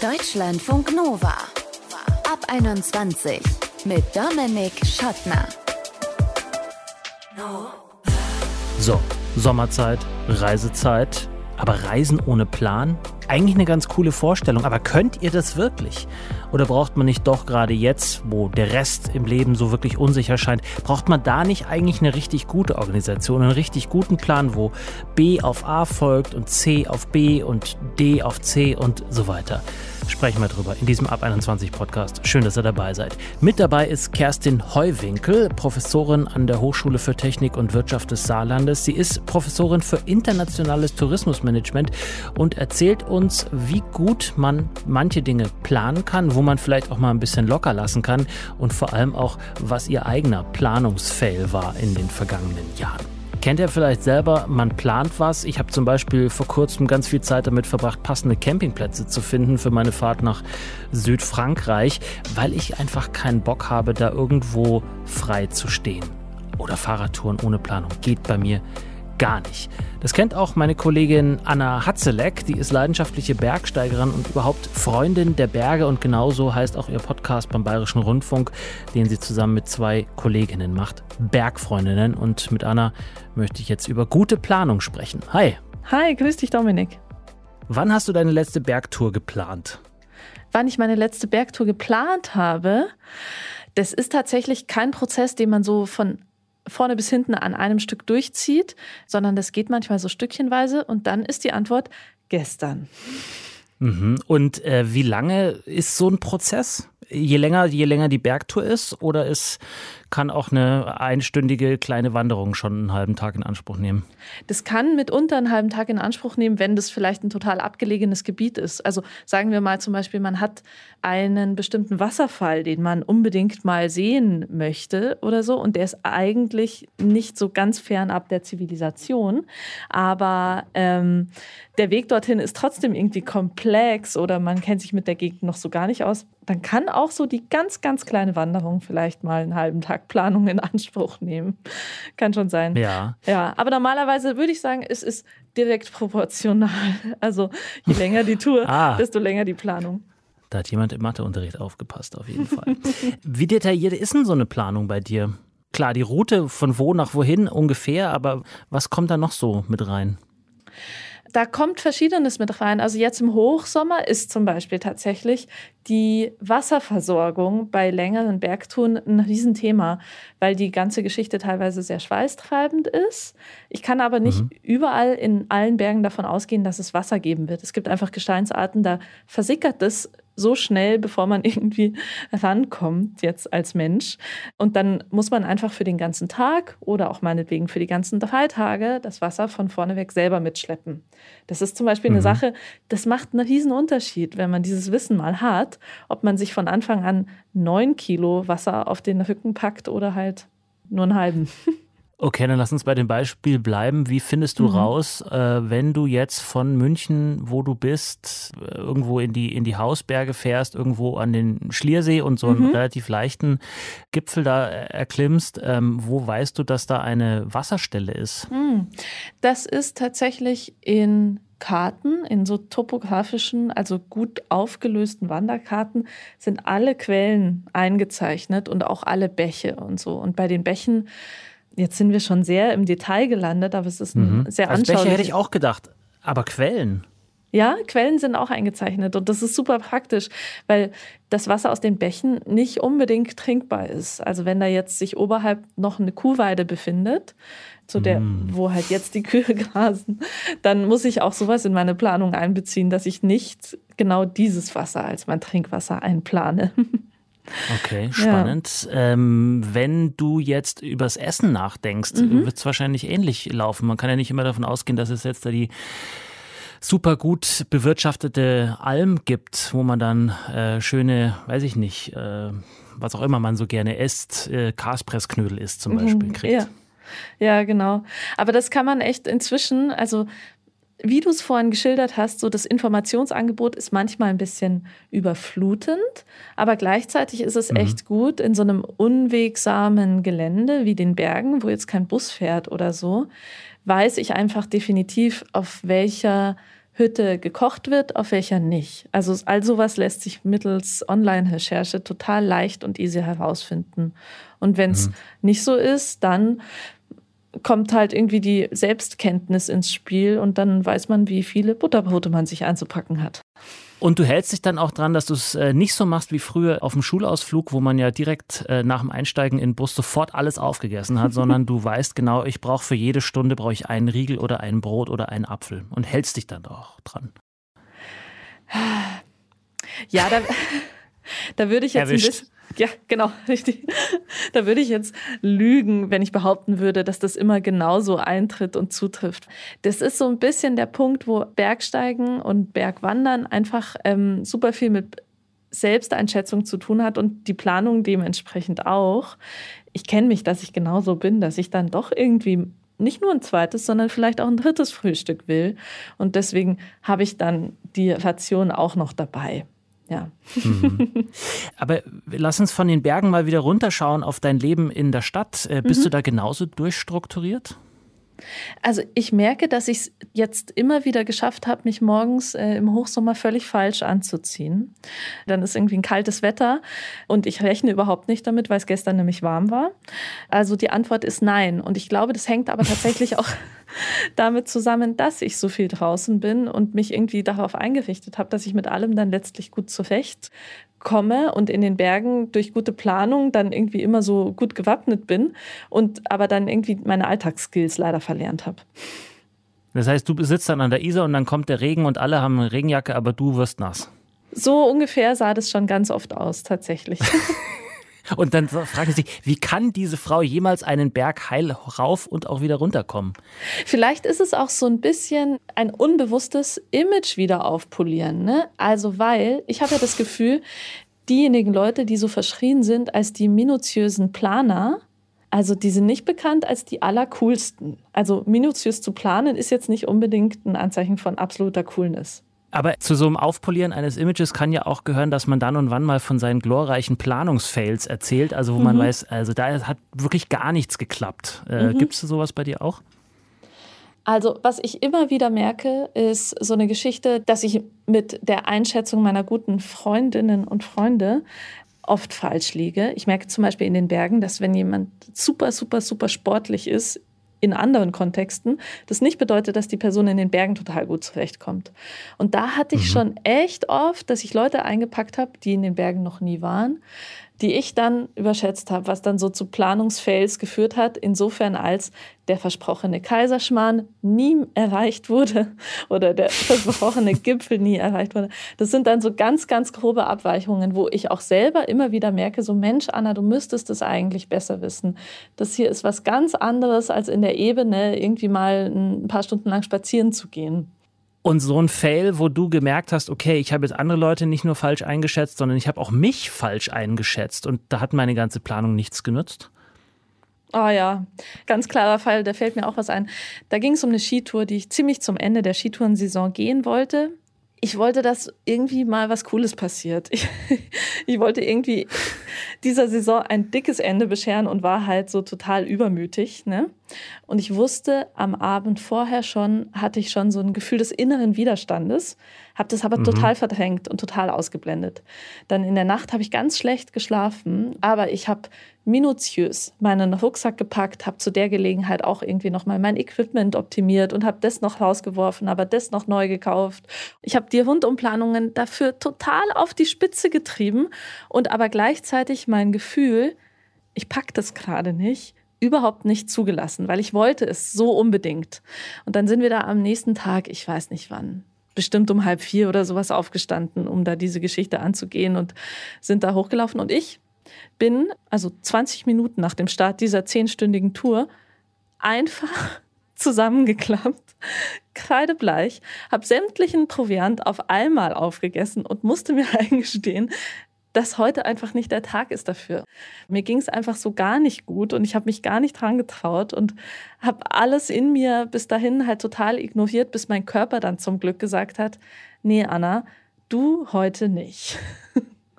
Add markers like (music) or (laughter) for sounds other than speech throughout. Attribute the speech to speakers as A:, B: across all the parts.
A: Deutschlandfunk Nova. Ab 21 mit Dominik Schottner.
B: So, Sommerzeit, Reisezeit, aber Reisen ohne Plan? Eigentlich eine ganz coole Vorstellung, aber könnt ihr das wirklich? Oder braucht man nicht doch gerade jetzt, wo der Rest im Leben so wirklich unsicher scheint, braucht man da nicht eigentlich eine richtig gute Organisation, einen richtig guten Plan, wo B auf A folgt und C auf B und D auf C und so weiter? Sprechen wir drüber in diesem Ab 21 Podcast. Schön, dass ihr dabei seid. Mit dabei ist Kerstin Heuwinkel, Professorin an der Hochschule für Technik und Wirtschaft des Saarlandes. Sie ist Professorin für internationales Tourismusmanagement und erzählt uns, wie gut man manche Dinge planen kann, wo man vielleicht auch mal ein bisschen locker lassen kann und vor allem auch, was ihr eigener Planungsfail war in den vergangenen Jahren. Kennt ihr vielleicht selber, man plant was. Ich habe zum Beispiel vor kurzem ganz viel Zeit damit verbracht, passende Campingplätze zu finden für meine Fahrt nach Südfrankreich, weil ich einfach keinen Bock habe, da irgendwo frei zu stehen. Oder Fahrradtouren ohne Planung. Geht bei mir gar nicht. Das kennt auch meine Kollegin Anna Hatzeleck, die ist leidenschaftliche Bergsteigerin und überhaupt Freundin der Berge und genauso heißt auch ihr Podcast beim Bayerischen Rundfunk, den sie zusammen mit zwei Kolleginnen macht, Bergfreundinnen und mit Anna möchte ich jetzt über gute Planung sprechen. Hi.
C: Hi, grüß dich Dominik.
B: Wann hast du deine letzte Bergtour geplant?
C: Wann ich meine letzte Bergtour geplant habe, das ist tatsächlich kein Prozess, den man so von vorne bis hinten an einem Stück durchzieht, sondern das geht manchmal so stückchenweise und dann ist die Antwort gestern.
B: Mhm. Und äh, wie lange ist so ein Prozess? Je länger, je länger die Bergtour ist oder ist kann auch eine einstündige kleine Wanderung schon einen halben Tag in Anspruch nehmen.
C: Das kann mitunter einen halben Tag in Anspruch nehmen, wenn das vielleicht ein total abgelegenes Gebiet ist. Also sagen wir mal zum Beispiel, man hat einen bestimmten Wasserfall, den man unbedingt mal sehen möchte oder so, und der ist eigentlich nicht so ganz fernab der Zivilisation, aber ähm, der Weg dorthin ist trotzdem irgendwie komplex oder man kennt sich mit der Gegend noch so gar nicht aus. Dann kann auch so die ganz, ganz kleine Wanderung vielleicht mal einen halben Tag Tagplanung in Anspruch nehmen. Kann schon sein.
B: Ja.
C: Ja, aber normalerweise würde ich sagen, es ist direkt proportional. Also je länger die Tour, (laughs) ah. desto länger die Planung.
B: Da hat jemand im Matheunterricht aufgepasst, auf jeden Fall. Wie detailliert ist denn so eine Planung bei dir? Klar, die Route von wo nach wohin ungefähr, aber was kommt da noch so mit rein?
C: Da kommt Verschiedenes mit rein. Also jetzt im Hochsommer ist zum Beispiel tatsächlich die Wasserversorgung bei längeren Bergtouren ein Riesenthema, weil die ganze Geschichte teilweise sehr schweißtreibend ist. Ich kann aber nicht mhm. überall in allen Bergen davon ausgehen, dass es Wasser geben wird. Es gibt einfach Gesteinsarten, da versickert es so schnell, bevor man (laughs) irgendwie rankommt jetzt als Mensch. Und dann muss man einfach für den ganzen Tag oder auch meinetwegen für die ganzen drei Tage das Wasser von vorne weg selber mitschleppen. Das ist zum Beispiel mhm. eine Sache, das macht einen riesen Unterschied, wenn man dieses Wissen mal hat, ob man sich von Anfang an neun Kilo Wasser auf den Rücken packt oder halt nur einen halben. (laughs)
B: Okay, dann lass uns bei dem Beispiel bleiben. Wie findest du mhm. raus, äh, wenn du jetzt von München, wo du bist, äh, irgendwo in die, in die Hausberge fährst, irgendwo an den Schliersee und so einen mhm. relativ leichten Gipfel da äh, erklimmst, ähm, wo weißt du, dass da eine Wasserstelle ist?
C: Mhm. Das ist tatsächlich in Karten, in so topografischen, also gut aufgelösten Wanderkarten, sind alle Quellen eingezeichnet und auch alle Bäche und so. Und bei den Bächen Jetzt sind wir schon sehr im Detail gelandet, aber es ist ein mhm. sehr anschaulich.
B: Als hätte ich auch gedacht, aber Quellen.
C: Ja, Quellen sind auch eingezeichnet und das ist super praktisch, weil das Wasser aus den Bächen nicht unbedingt trinkbar ist. Also wenn da jetzt sich oberhalb noch eine Kuhweide befindet, zu der, mm. wo halt jetzt die Kühe (laughs) grasen, dann muss ich auch sowas in meine Planung einbeziehen, dass ich nicht genau dieses Wasser als mein Trinkwasser einplane. (laughs)
B: Okay, spannend. Ja. Ähm, wenn du jetzt übers Essen nachdenkst, mhm. wird es wahrscheinlich ähnlich laufen. Man kann ja nicht immer davon ausgehen, dass es jetzt da die super gut bewirtschaftete Alm gibt, wo man dann äh, schöne, weiß ich nicht, äh, was auch immer man so gerne isst, äh, Kaspressknödel isst zum mhm. Beispiel, kriegt.
C: Ja. Ja, genau. Aber das kann man echt inzwischen, also wie du es vorhin geschildert hast, so das Informationsangebot ist manchmal ein bisschen überflutend, aber gleichzeitig ist es mhm. echt gut in so einem unwegsamen Gelände wie den Bergen, wo jetzt kein Bus fährt oder so, weiß ich einfach definitiv, auf welcher Hütte gekocht wird, auf welcher nicht. Also all sowas lässt sich mittels Online-Recherche total leicht und easy herausfinden. Und wenn es mhm. nicht so ist, dann kommt halt irgendwie die Selbstkenntnis ins Spiel und dann weiß man, wie viele Butterbrote man sich einzupacken hat.
B: Und du hältst dich dann auch dran, dass du es äh, nicht so machst wie früher auf dem Schulausflug, wo man ja direkt äh, nach dem Einsteigen in den Bus sofort alles aufgegessen hat, (laughs) sondern du weißt genau, ich brauche für jede Stunde brauche ich einen Riegel oder ein Brot oder einen Apfel und hältst dich dann auch dran.
C: Ja, da, (laughs) da würde ich jetzt Erwischt. ein bisschen ja, genau, (laughs) richtig. Da würde ich jetzt lügen, wenn ich behaupten würde, dass das immer genauso eintritt und zutrifft. Das ist so ein bisschen der Punkt, wo Bergsteigen und Bergwandern einfach ähm, super viel mit Selbsteinschätzung zu tun hat und die Planung dementsprechend auch. Ich kenne mich, dass ich genauso bin, dass ich dann doch irgendwie nicht nur ein zweites, sondern vielleicht auch ein drittes Frühstück will. Und deswegen habe ich dann die Ration auch noch dabei ja.
B: Mhm. (laughs) Aber lass uns von den Bergen mal wieder runterschauen auf dein Leben in der Stadt. Äh, bist mhm. du da genauso durchstrukturiert?
C: Also ich merke, dass ich es jetzt immer wieder geschafft habe, mich morgens äh, im Hochsommer völlig falsch anzuziehen. Dann ist irgendwie ein kaltes Wetter und ich rechne überhaupt nicht damit, weil es gestern nämlich warm war. Also die Antwort ist nein. Und ich glaube, das hängt aber tatsächlich auch (laughs) damit zusammen, dass ich so viel draußen bin und mich irgendwie darauf eingerichtet habe, dass ich mit allem dann letztlich gut zurecht komme und in den Bergen durch gute Planung dann irgendwie immer so gut gewappnet bin und aber dann irgendwie meine Alltagsskills leider verlernt habe.
B: Das heißt, du sitzt dann an der Isar und dann kommt der Regen und alle haben eine Regenjacke, aber du wirst nass.
C: So ungefähr sah das schon ganz oft aus, tatsächlich. (laughs)
B: Und dann fragen Sie sich, wie kann diese Frau jemals einen Berg heil rauf und auch wieder runterkommen?
C: Vielleicht ist es auch so ein bisschen ein unbewusstes Image wieder aufpolieren. Ne? Also, weil ich habe ja das Gefühl, diejenigen Leute, die so verschrien sind als die minutiösen Planer, also die sind nicht bekannt als die allercoolsten. Also minutiös zu planen ist jetzt nicht unbedingt ein Anzeichen von absoluter Coolness.
B: Aber zu so einem Aufpolieren eines Images kann ja auch gehören, dass man dann und wann mal von seinen glorreichen Planungsfails erzählt, also wo mhm. man weiß, also da hat wirklich gar nichts geklappt. Äh, mhm. Gibt es sowas bei dir auch?
C: Also, was ich immer wieder merke, ist so eine Geschichte, dass ich mit der Einschätzung meiner guten Freundinnen und Freunde oft falsch liege. Ich merke zum Beispiel in den Bergen, dass wenn jemand super, super, super sportlich ist, in anderen Kontexten, das nicht bedeutet, dass die Person in den Bergen total gut zurechtkommt. Und da hatte ich mhm. schon echt oft, dass ich Leute eingepackt habe, die in den Bergen noch nie waren, die ich dann überschätzt habe, was dann so zu Planungsfails geführt hat, insofern als der versprochene Kaiserschmarrn nie erreicht wurde (laughs) oder der versprochene Gipfel nie erreicht wurde. Das sind dann so ganz, ganz grobe Abweichungen, wo ich auch selber immer wieder merke, so Mensch, Anna, du müsstest es eigentlich besser wissen. Das hier ist was ganz anderes, als in der Ebene irgendwie mal ein paar Stunden lang spazieren zu gehen.
B: Und so ein Fail, wo du gemerkt hast, okay, ich habe jetzt andere Leute nicht nur falsch eingeschätzt, sondern ich habe auch mich falsch eingeschätzt und da hat meine ganze Planung nichts genutzt?
C: Oh ja, ganz klarer Fall, da fällt mir auch was ein. Da ging es um eine Skitour, die ich ziemlich zum Ende der Skitourensaison gehen wollte ich wollte, dass irgendwie mal was Cooles passiert. Ich, (laughs) ich, wollte irgendwie dieser Saison ein dickes Ende bescheren und war halt so total übermütig. Ne? Und ich wusste, am Abend vorher schon hatte ich schon so ein Gefühl des inneren Widerstandes, habe das aber mhm. total verdrängt und total ausgeblendet. Dann in der Nacht habe ich ganz schlecht geschlafen, aber ich habe minutiös meinen Rucksack gepackt, habe zu der Gelegenheit auch irgendwie noch mal mein Equipment optimiert und habe das noch rausgeworfen, aber das noch neu gekauft. Ich habe die Rundumplanungen dafür total auf die Spitze getrieben und aber gleichzeitig mein Gefühl, ich pack das gerade nicht, überhaupt nicht zugelassen, weil ich wollte es so unbedingt. Und dann sind wir da am nächsten Tag, ich weiß nicht wann, bestimmt um halb vier oder sowas aufgestanden, um da diese Geschichte anzugehen und sind da hochgelaufen. Und ich bin, also 20 Minuten nach dem Start dieser zehnstündigen Tour, einfach (laughs) zusammengeklappt, kreidebleich, habe sämtlichen Proviant auf einmal aufgegessen und musste mir (laughs) eingestehen, dass heute einfach nicht der Tag ist dafür. Mir ging es einfach so gar nicht gut und ich habe mich gar nicht dran getraut und habe alles in mir bis dahin halt total ignoriert, bis mein Körper dann zum Glück gesagt hat, nee Anna, du heute nicht. (laughs)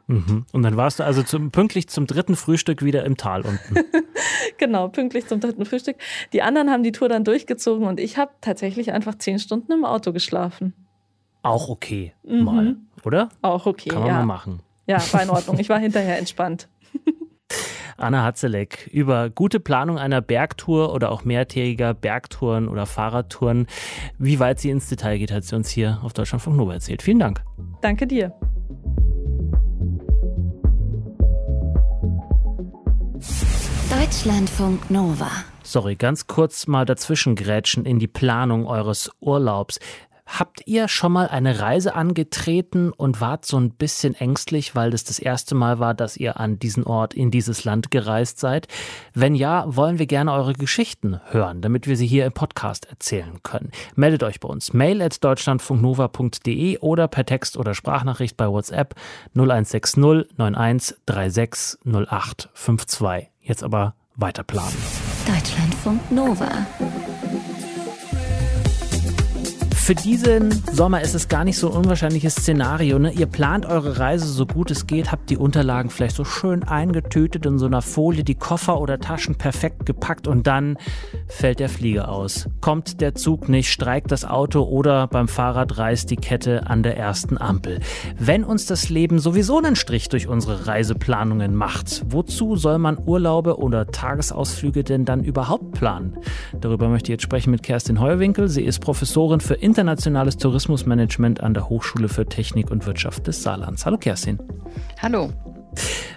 B: Mhm. Und dann warst du also zum, pünktlich zum dritten Frühstück wieder im Tal unten. (laughs)
C: genau, pünktlich zum dritten Frühstück. Die anderen haben die Tour dann durchgezogen und ich habe tatsächlich einfach zehn Stunden im Auto geschlafen.
B: auch okay mhm. mal, oder?
C: Auch okay,
B: Kann man
C: ja.
B: mal machen.
C: Ja, war in Ordnung. Ich war hinterher entspannt. (laughs)
B: Anna Hatzeleck über gute Planung einer Bergtour oder auch mehrtägiger Bergtouren oder Fahrradtouren. Wie weit sie ins Detail geht, hat sie uns hier auf Deutschlandfunk Nova erzählt. Vielen Dank.
C: Danke dir.
A: Deutschlandfunk Nova.
B: Sorry, ganz kurz mal dazwischen grätschen in die Planung eures Urlaubs. Habt ihr schon mal eine Reise angetreten und wart so ein bisschen ängstlich, weil das das erste Mal war, dass ihr an diesen Ort, in dieses Land gereist seid? Wenn ja, wollen wir gerne eure Geschichten hören, damit wir sie hier im Podcast erzählen können. Meldet euch bei uns. Mail at deutschlandfunknova.de oder per Text oder Sprachnachricht bei WhatsApp 0160 91 36 08 52. Jetzt aber weiter planen.
A: Deutschlandfunk Nova.
B: Für diesen Sommer ist es gar nicht so ein unwahrscheinliches Szenario. Ne? Ihr plant eure Reise so gut es geht, habt die Unterlagen vielleicht so schön eingetütet in so einer Folie, die Koffer oder Taschen perfekt gepackt und dann fällt der Flieger aus. Kommt der Zug nicht, streikt das Auto oder beim Fahrrad reißt die Kette an der ersten Ampel. Wenn uns das Leben sowieso einen Strich durch unsere Reiseplanungen macht, wozu soll man Urlaube oder Tagesausflüge denn dann überhaupt planen? Darüber möchte ich jetzt sprechen mit Kerstin Heuwinkel. Sie ist Professorin für internationales Tourismusmanagement an der Hochschule für Technik und Wirtschaft des Saarlands. Hallo Kerstin.
D: Hallo.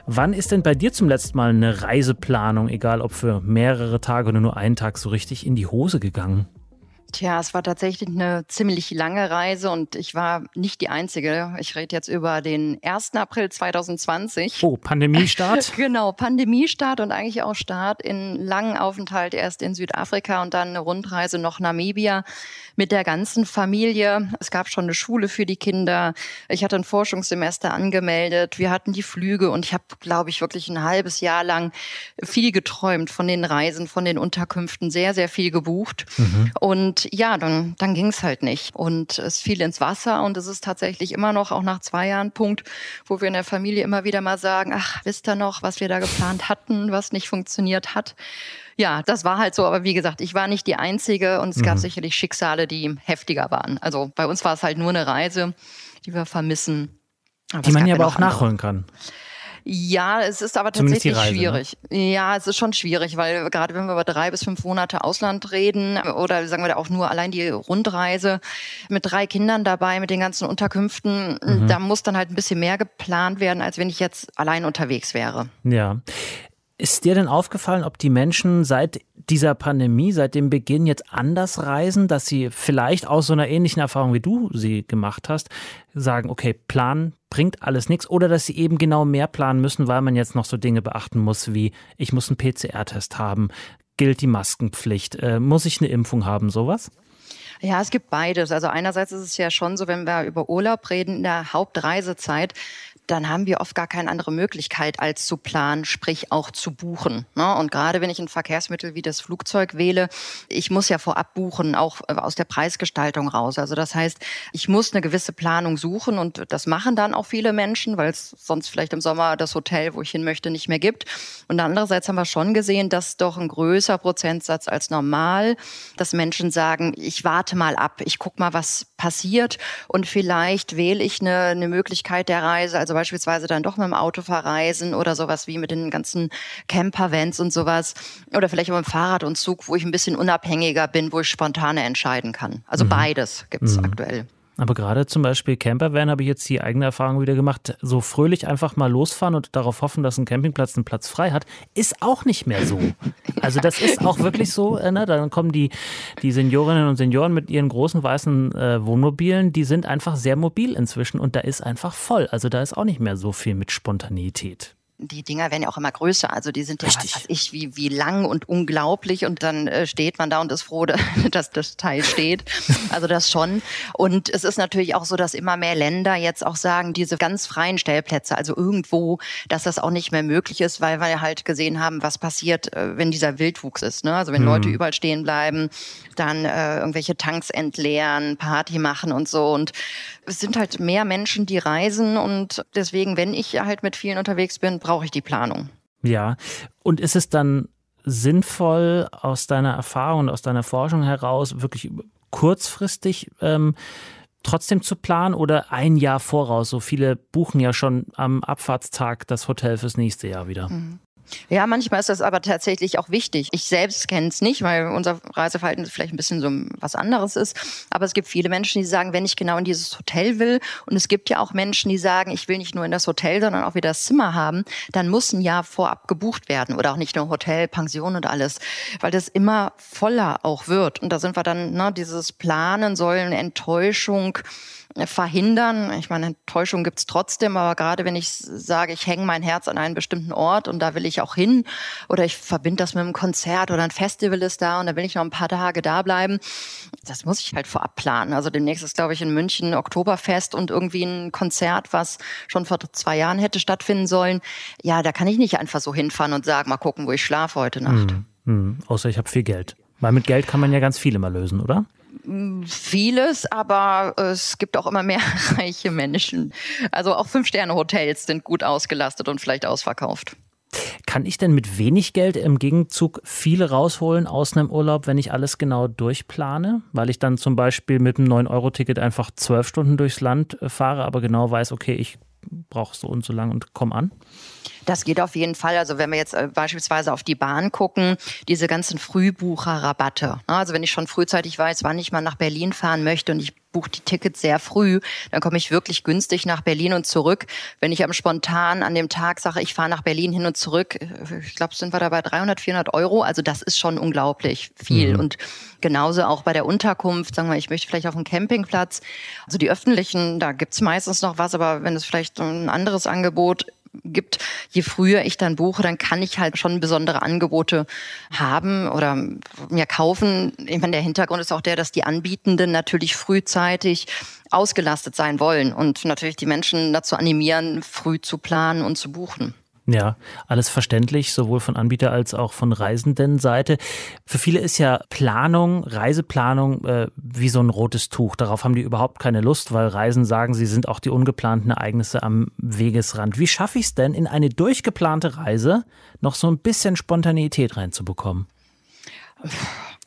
B: Wann ist denn bei dir zum letzten Mal eine Reiseplanung, egal ob für mehrere Tage oder nur einen Tag, so richtig in die Hose gegangen?
D: Tja, es war tatsächlich eine ziemlich lange Reise und ich war nicht die Einzige. Ich rede jetzt über den 1. April 2020.
B: Oh, Pandemiestart? (laughs)
D: genau, Pandemiestart und eigentlich auch Start in langen Aufenthalt erst in Südafrika und dann eine Rundreise noch Namibia mit der ganzen Familie. Es gab schon eine Schule für die Kinder. Ich hatte ein Forschungssemester angemeldet. Wir hatten die Flüge und ich habe, glaube ich, wirklich ein halbes Jahr lang viel geträumt von den Reisen, von den Unterkünften, sehr, sehr viel gebucht. Mhm. Und ja, dann, dann ging es halt nicht. Und es fiel ins Wasser und es ist tatsächlich immer noch, auch nach zwei Jahren, Punkt, wo wir in der Familie immer wieder mal sagen, ach, wisst ihr noch, was wir da geplant hatten, was nicht funktioniert hat? Ja, das war halt so, aber wie gesagt, ich war nicht die Einzige und es mhm. gab sicherlich Schicksale, die heftiger waren. Also bei uns war es halt nur eine Reise, die wir vermissen.
B: Aber die man ja aber auch andere. nachholen kann.
D: Ja, es ist aber tatsächlich Reise, ne? schwierig. Ne? Ja, es ist schon schwierig, weil gerade wenn wir über drei bis fünf Monate Ausland reden oder sagen wir auch nur allein die Rundreise mit drei Kindern dabei, mit den ganzen Unterkünften, mhm. da muss dann halt ein bisschen mehr geplant werden, als wenn ich jetzt allein unterwegs wäre.
B: Ja. Ist dir denn aufgefallen, ob die Menschen seit dieser Pandemie, seit dem Beginn jetzt anders reisen, dass sie vielleicht aus so einer ähnlichen Erfahrung wie du sie gemacht hast, sagen, okay, Plan bringt alles nichts oder dass sie eben genau mehr planen müssen, weil man jetzt noch so Dinge beachten muss wie, ich muss einen PCR-Test haben, gilt die Maskenpflicht, äh, muss ich eine Impfung haben, sowas?
D: Ja, es gibt beides. Also einerseits ist es ja schon so, wenn wir über Urlaub reden in der Hauptreisezeit, dann haben wir oft gar keine andere Möglichkeit, als zu planen, sprich auch zu buchen. Ne? Und gerade wenn ich ein Verkehrsmittel wie das Flugzeug wähle, ich muss ja vorab buchen, auch äh, aus der Preisgestaltung raus. Also das heißt, ich muss eine gewisse Planung suchen und das machen dann auch viele Menschen, weil es sonst vielleicht im Sommer das Hotel, wo ich hin möchte, nicht mehr gibt. Und andererseits haben wir schon gesehen, dass doch ein größer Prozentsatz als normal, dass Menschen sagen, ich warte mal ab, ich guck mal, was passiert und vielleicht wähle ich eine, eine Möglichkeit der Reise, also beispielsweise dann doch mit dem Auto verreisen oder sowas wie mit den ganzen Campervans und sowas. Oder vielleicht auch mit dem Fahrrad und Zug, wo ich ein bisschen unabhängiger bin, wo ich spontaner entscheiden kann. Also mhm. beides gibt es mhm. aktuell.
B: Aber gerade zum Beispiel Campervan habe ich jetzt die eigene Erfahrung wieder gemacht. So fröhlich einfach mal losfahren und darauf hoffen, dass ein Campingplatz einen Platz frei hat, ist auch nicht mehr so. Also das ist auch wirklich so. Äh, ne? Dann kommen die, die Seniorinnen und Senioren mit ihren großen weißen äh, Wohnmobilen, die sind einfach sehr mobil inzwischen und da ist einfach voll. Also da ist auch nicht mehr so viel mit Spontanität
D: die Dinger werden ja auch immer größer. Also die sind ja, Richtig. was weiß ich, wie, wie lang und unglaublich. Und dann äh, steht man da und ist froh, (laughs) dass das Teil steht. Also das schon. Und es ist natürlich auch so, dass immer mehr Länder jetzt auch sagen, diese ganz freien Stellplätze, also irgendwo, dass das auch nicht mehr möglich ist, weil wir halt gesehen haben, was passiert, äh, wenn dieser Wildwuchs ist. Ne? Also wenn mhm. Leute überall stehen bleiben, dann äh, irgendwelche Tanks entleeren, Party machen und so. Und es sind halt mehr Menschen, die reisen. Und deswegen, wenn ich halt mit vielen unterwegs bin, brauche ich die Planung.
B: Ja, und ist es dann sinnvoll aus deiner Erfahrung und aus deiner Forschung heraus wirklich kurzfristig ähm, trotzdem zu planen oder ein Jahr voraus? So viele buchen ja schon am Abfahrtstag das Hotel fürs nächste Jahr wieder. Mhm.
D: Ja, manchmal ist das aber tatsächlich auch wichtig. Ich selbst kenne es nicht, weil unser Reiseverhalten vielleicht ein bisschen so was anderes ist. Aber es gibt viele Menschen, die sagen, wenn ich genau in dieses Hotel will, und es gibt ja auch Menschen, die sagen, ich will nicht nur in das Hotel, sondern auch wieder das Zimmer haben, dann muss ein Jahr vorab gebucht werden. Oder auch nicht nur Hotel, Pension und alles, weil das immer voller auch wird. Und da sind wir dann, ne, dieses Planen soll eine Enttäuschung verhindern. Ich meine, Enttäuschung gibt's trotzdem, aber gerade wenn ich sage, ich hänge mein Herz an einen bestimmten Ort und da will ich auch hin oder ich verbinde das mit einem Konzert oder ein Festival ist da und da will ich noch ein paar Tage da bleiben, das muss ich halt vorab planen. Also demnächst ist, glaube ich, in München Oktoberfest und irgendwie ein Konzert, was schon vor zwei Jahren hätte stattfinden sollen. Ja, da kann ich nicht einfach so hinfahren und sagen, mal gucken, wo ich schlafe heute Nacht. Hm,
B: hm. Außer ich habe viel Geld. Weil mit Geld kann man ja ganz viele mal lösen, oder?
D: Vieles, aber es gibt auch immer mehr (laughs) reiche Menschen. Also auch Fünf-Sterne-Hotels sind gut ausgelastet und vielleicht ausverkauft.
B: Kann ich denn mit wenig Geld im Gegenzug viele rausholen aus einem Urlaub, wenn ich alles genau durchplane? Weil ich dann zum Beispiel mit einem 9-Euro-Ticket einfach zwölf Stunden durchs Land äh, fahre, aber genau weiß, okay, ich brauche so und so lang und komme an?
D: Das geht auf jeden Fall. Also wenn wir jetzt äh, beispielsweise auf die Bahn gucken, diese ganzen Frühbucherrabatte. Also wenn ich schon frühzeitig weiß, wann ich mal nach Berlin fahren möchte und ich buche die Tickets sehr früh, dann komme ich wirklich günstig nach Berlin und zurück. Wenn ich am spontan an dem Tag sage, ich fahre nach Berlin hin und zurück, äh, ich glaube, sind wir da bei 300, 400 Euro. Also das ist schon unglaublich viel. Mhm. Und genauso auch bei der Unterkunft, sagen wir, ich möchte vielleicht auf einen Campingplatz. Also die öffentlichen, da gibt's meistens noch was, aber wenn es vielleicht ein anderes Angebot gibt. Je früher ich dann buche, dann kann ich halt schon besondere Angebote haben oder mir kaufen. Ich meine, der Hintergrund ist auch der, dass die Anbietenden natürlich frühzeitig ausgelastet sein wollen und natürlich die Menschen dazu animieren, früh zu planen und zu buchen.
B: Ja, alles verständlich, sowohl von Anbieter als auch von Reisendenseite. Für viele ist ja Planung, Reiseplanung äh, wie so ein rotes Tuch. Darauf haben die überhaupt keine Lust, weil Reisen sagen, sie sind auch die ungeplanten Ereignisse am Wegesrand. Wie schaffe ich es denn, in eine durchgeplante Reise noch so ein bisschen Spontaneität reinzubekommen?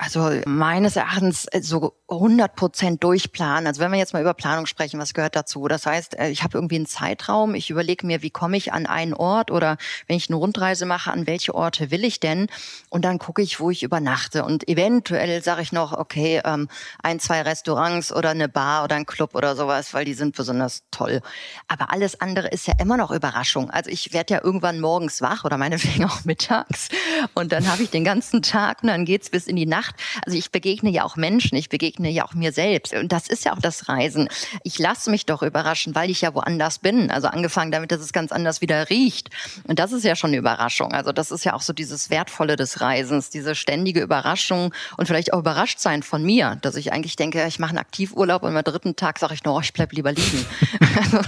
D: Also meines Erachtens äh, so 100 Prozent durchplanen. Also wenn wir jetzt mal über Planung sprechen, was gehört dazu? Das heißt, äh, ich habe irgendwie einen Zeitraum, ich überlege mir, wie komme ich an einen Ort oder wenn ich eine Rundreise mache, an welche Orte will ich denn? Und dann gucke ich, wo ich übernachte. Und eventuell sage ich noch, okay, ähm, ein, zwei Restaurants oder eine Bar oder ein Club oder sowas, weil die sind besonders toll. Aber alles andere ist ja immer noch Überraschung. Also ich werde ja irgendwann morgens wach oder meinetwegen (laughs) auch mittags und dann habe ich den ganzen Tag und dann geht's bis in die Nacht Nacht. Also ich begegne ja auch Menschen, ich begegne ja auch mir selbst. Und das ist ja auch das Reisen. Ich lasse mich doch überraschen, weil ich ja woanders bin. Also angefangen damit, dass es ganz anders wieder riecht. Und das ist ja schon eine Überraschung. Also das ist ja auch so dieses Wertvolle des Reisens, diese ständige Überraschung und vielleicht auch überrascht sein von mir, dass ich eigentlich denke, ich mache einen Aktivurlaub und am dritten Tag sage ich nur, oh, ich bleib lieber liegen. (laughs) Also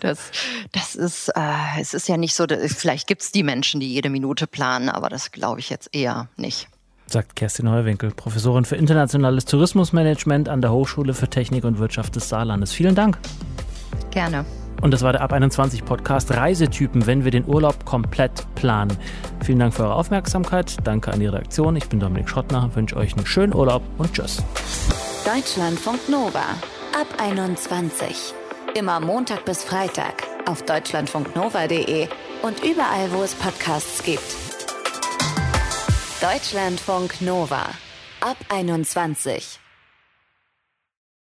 D: das, das ist, äh, es ist ja nicht so, vielleicht gibt es die Menschen, die jede Minute planen, aber das glaube ich jetzt eher nicht
B: sagt Kerstin Heuwinkel, Professorin für internationales Tourismusmanagement an der Hochschule für Technik und Wirtschaft des Saarlandes. Vielen Dank.
D: Gerne.
B: Und das war der Ab 21 Podcast Reisetypen, wenn wir den Urlaub komplett planen. Vielen Dank für eure Aufmerksamkeit. Danke an die Redaktion. Ich bin Dominik Schottner, wünsche euch einen schönen Urlaub und tschüss.
A: Deutschlandfunk Nova ab 21. Immer Montag bis Freitag auf deutschlandfunknova.de und überall, wo es Podcasts gibt. Deutschlandfunk Nova ab 21.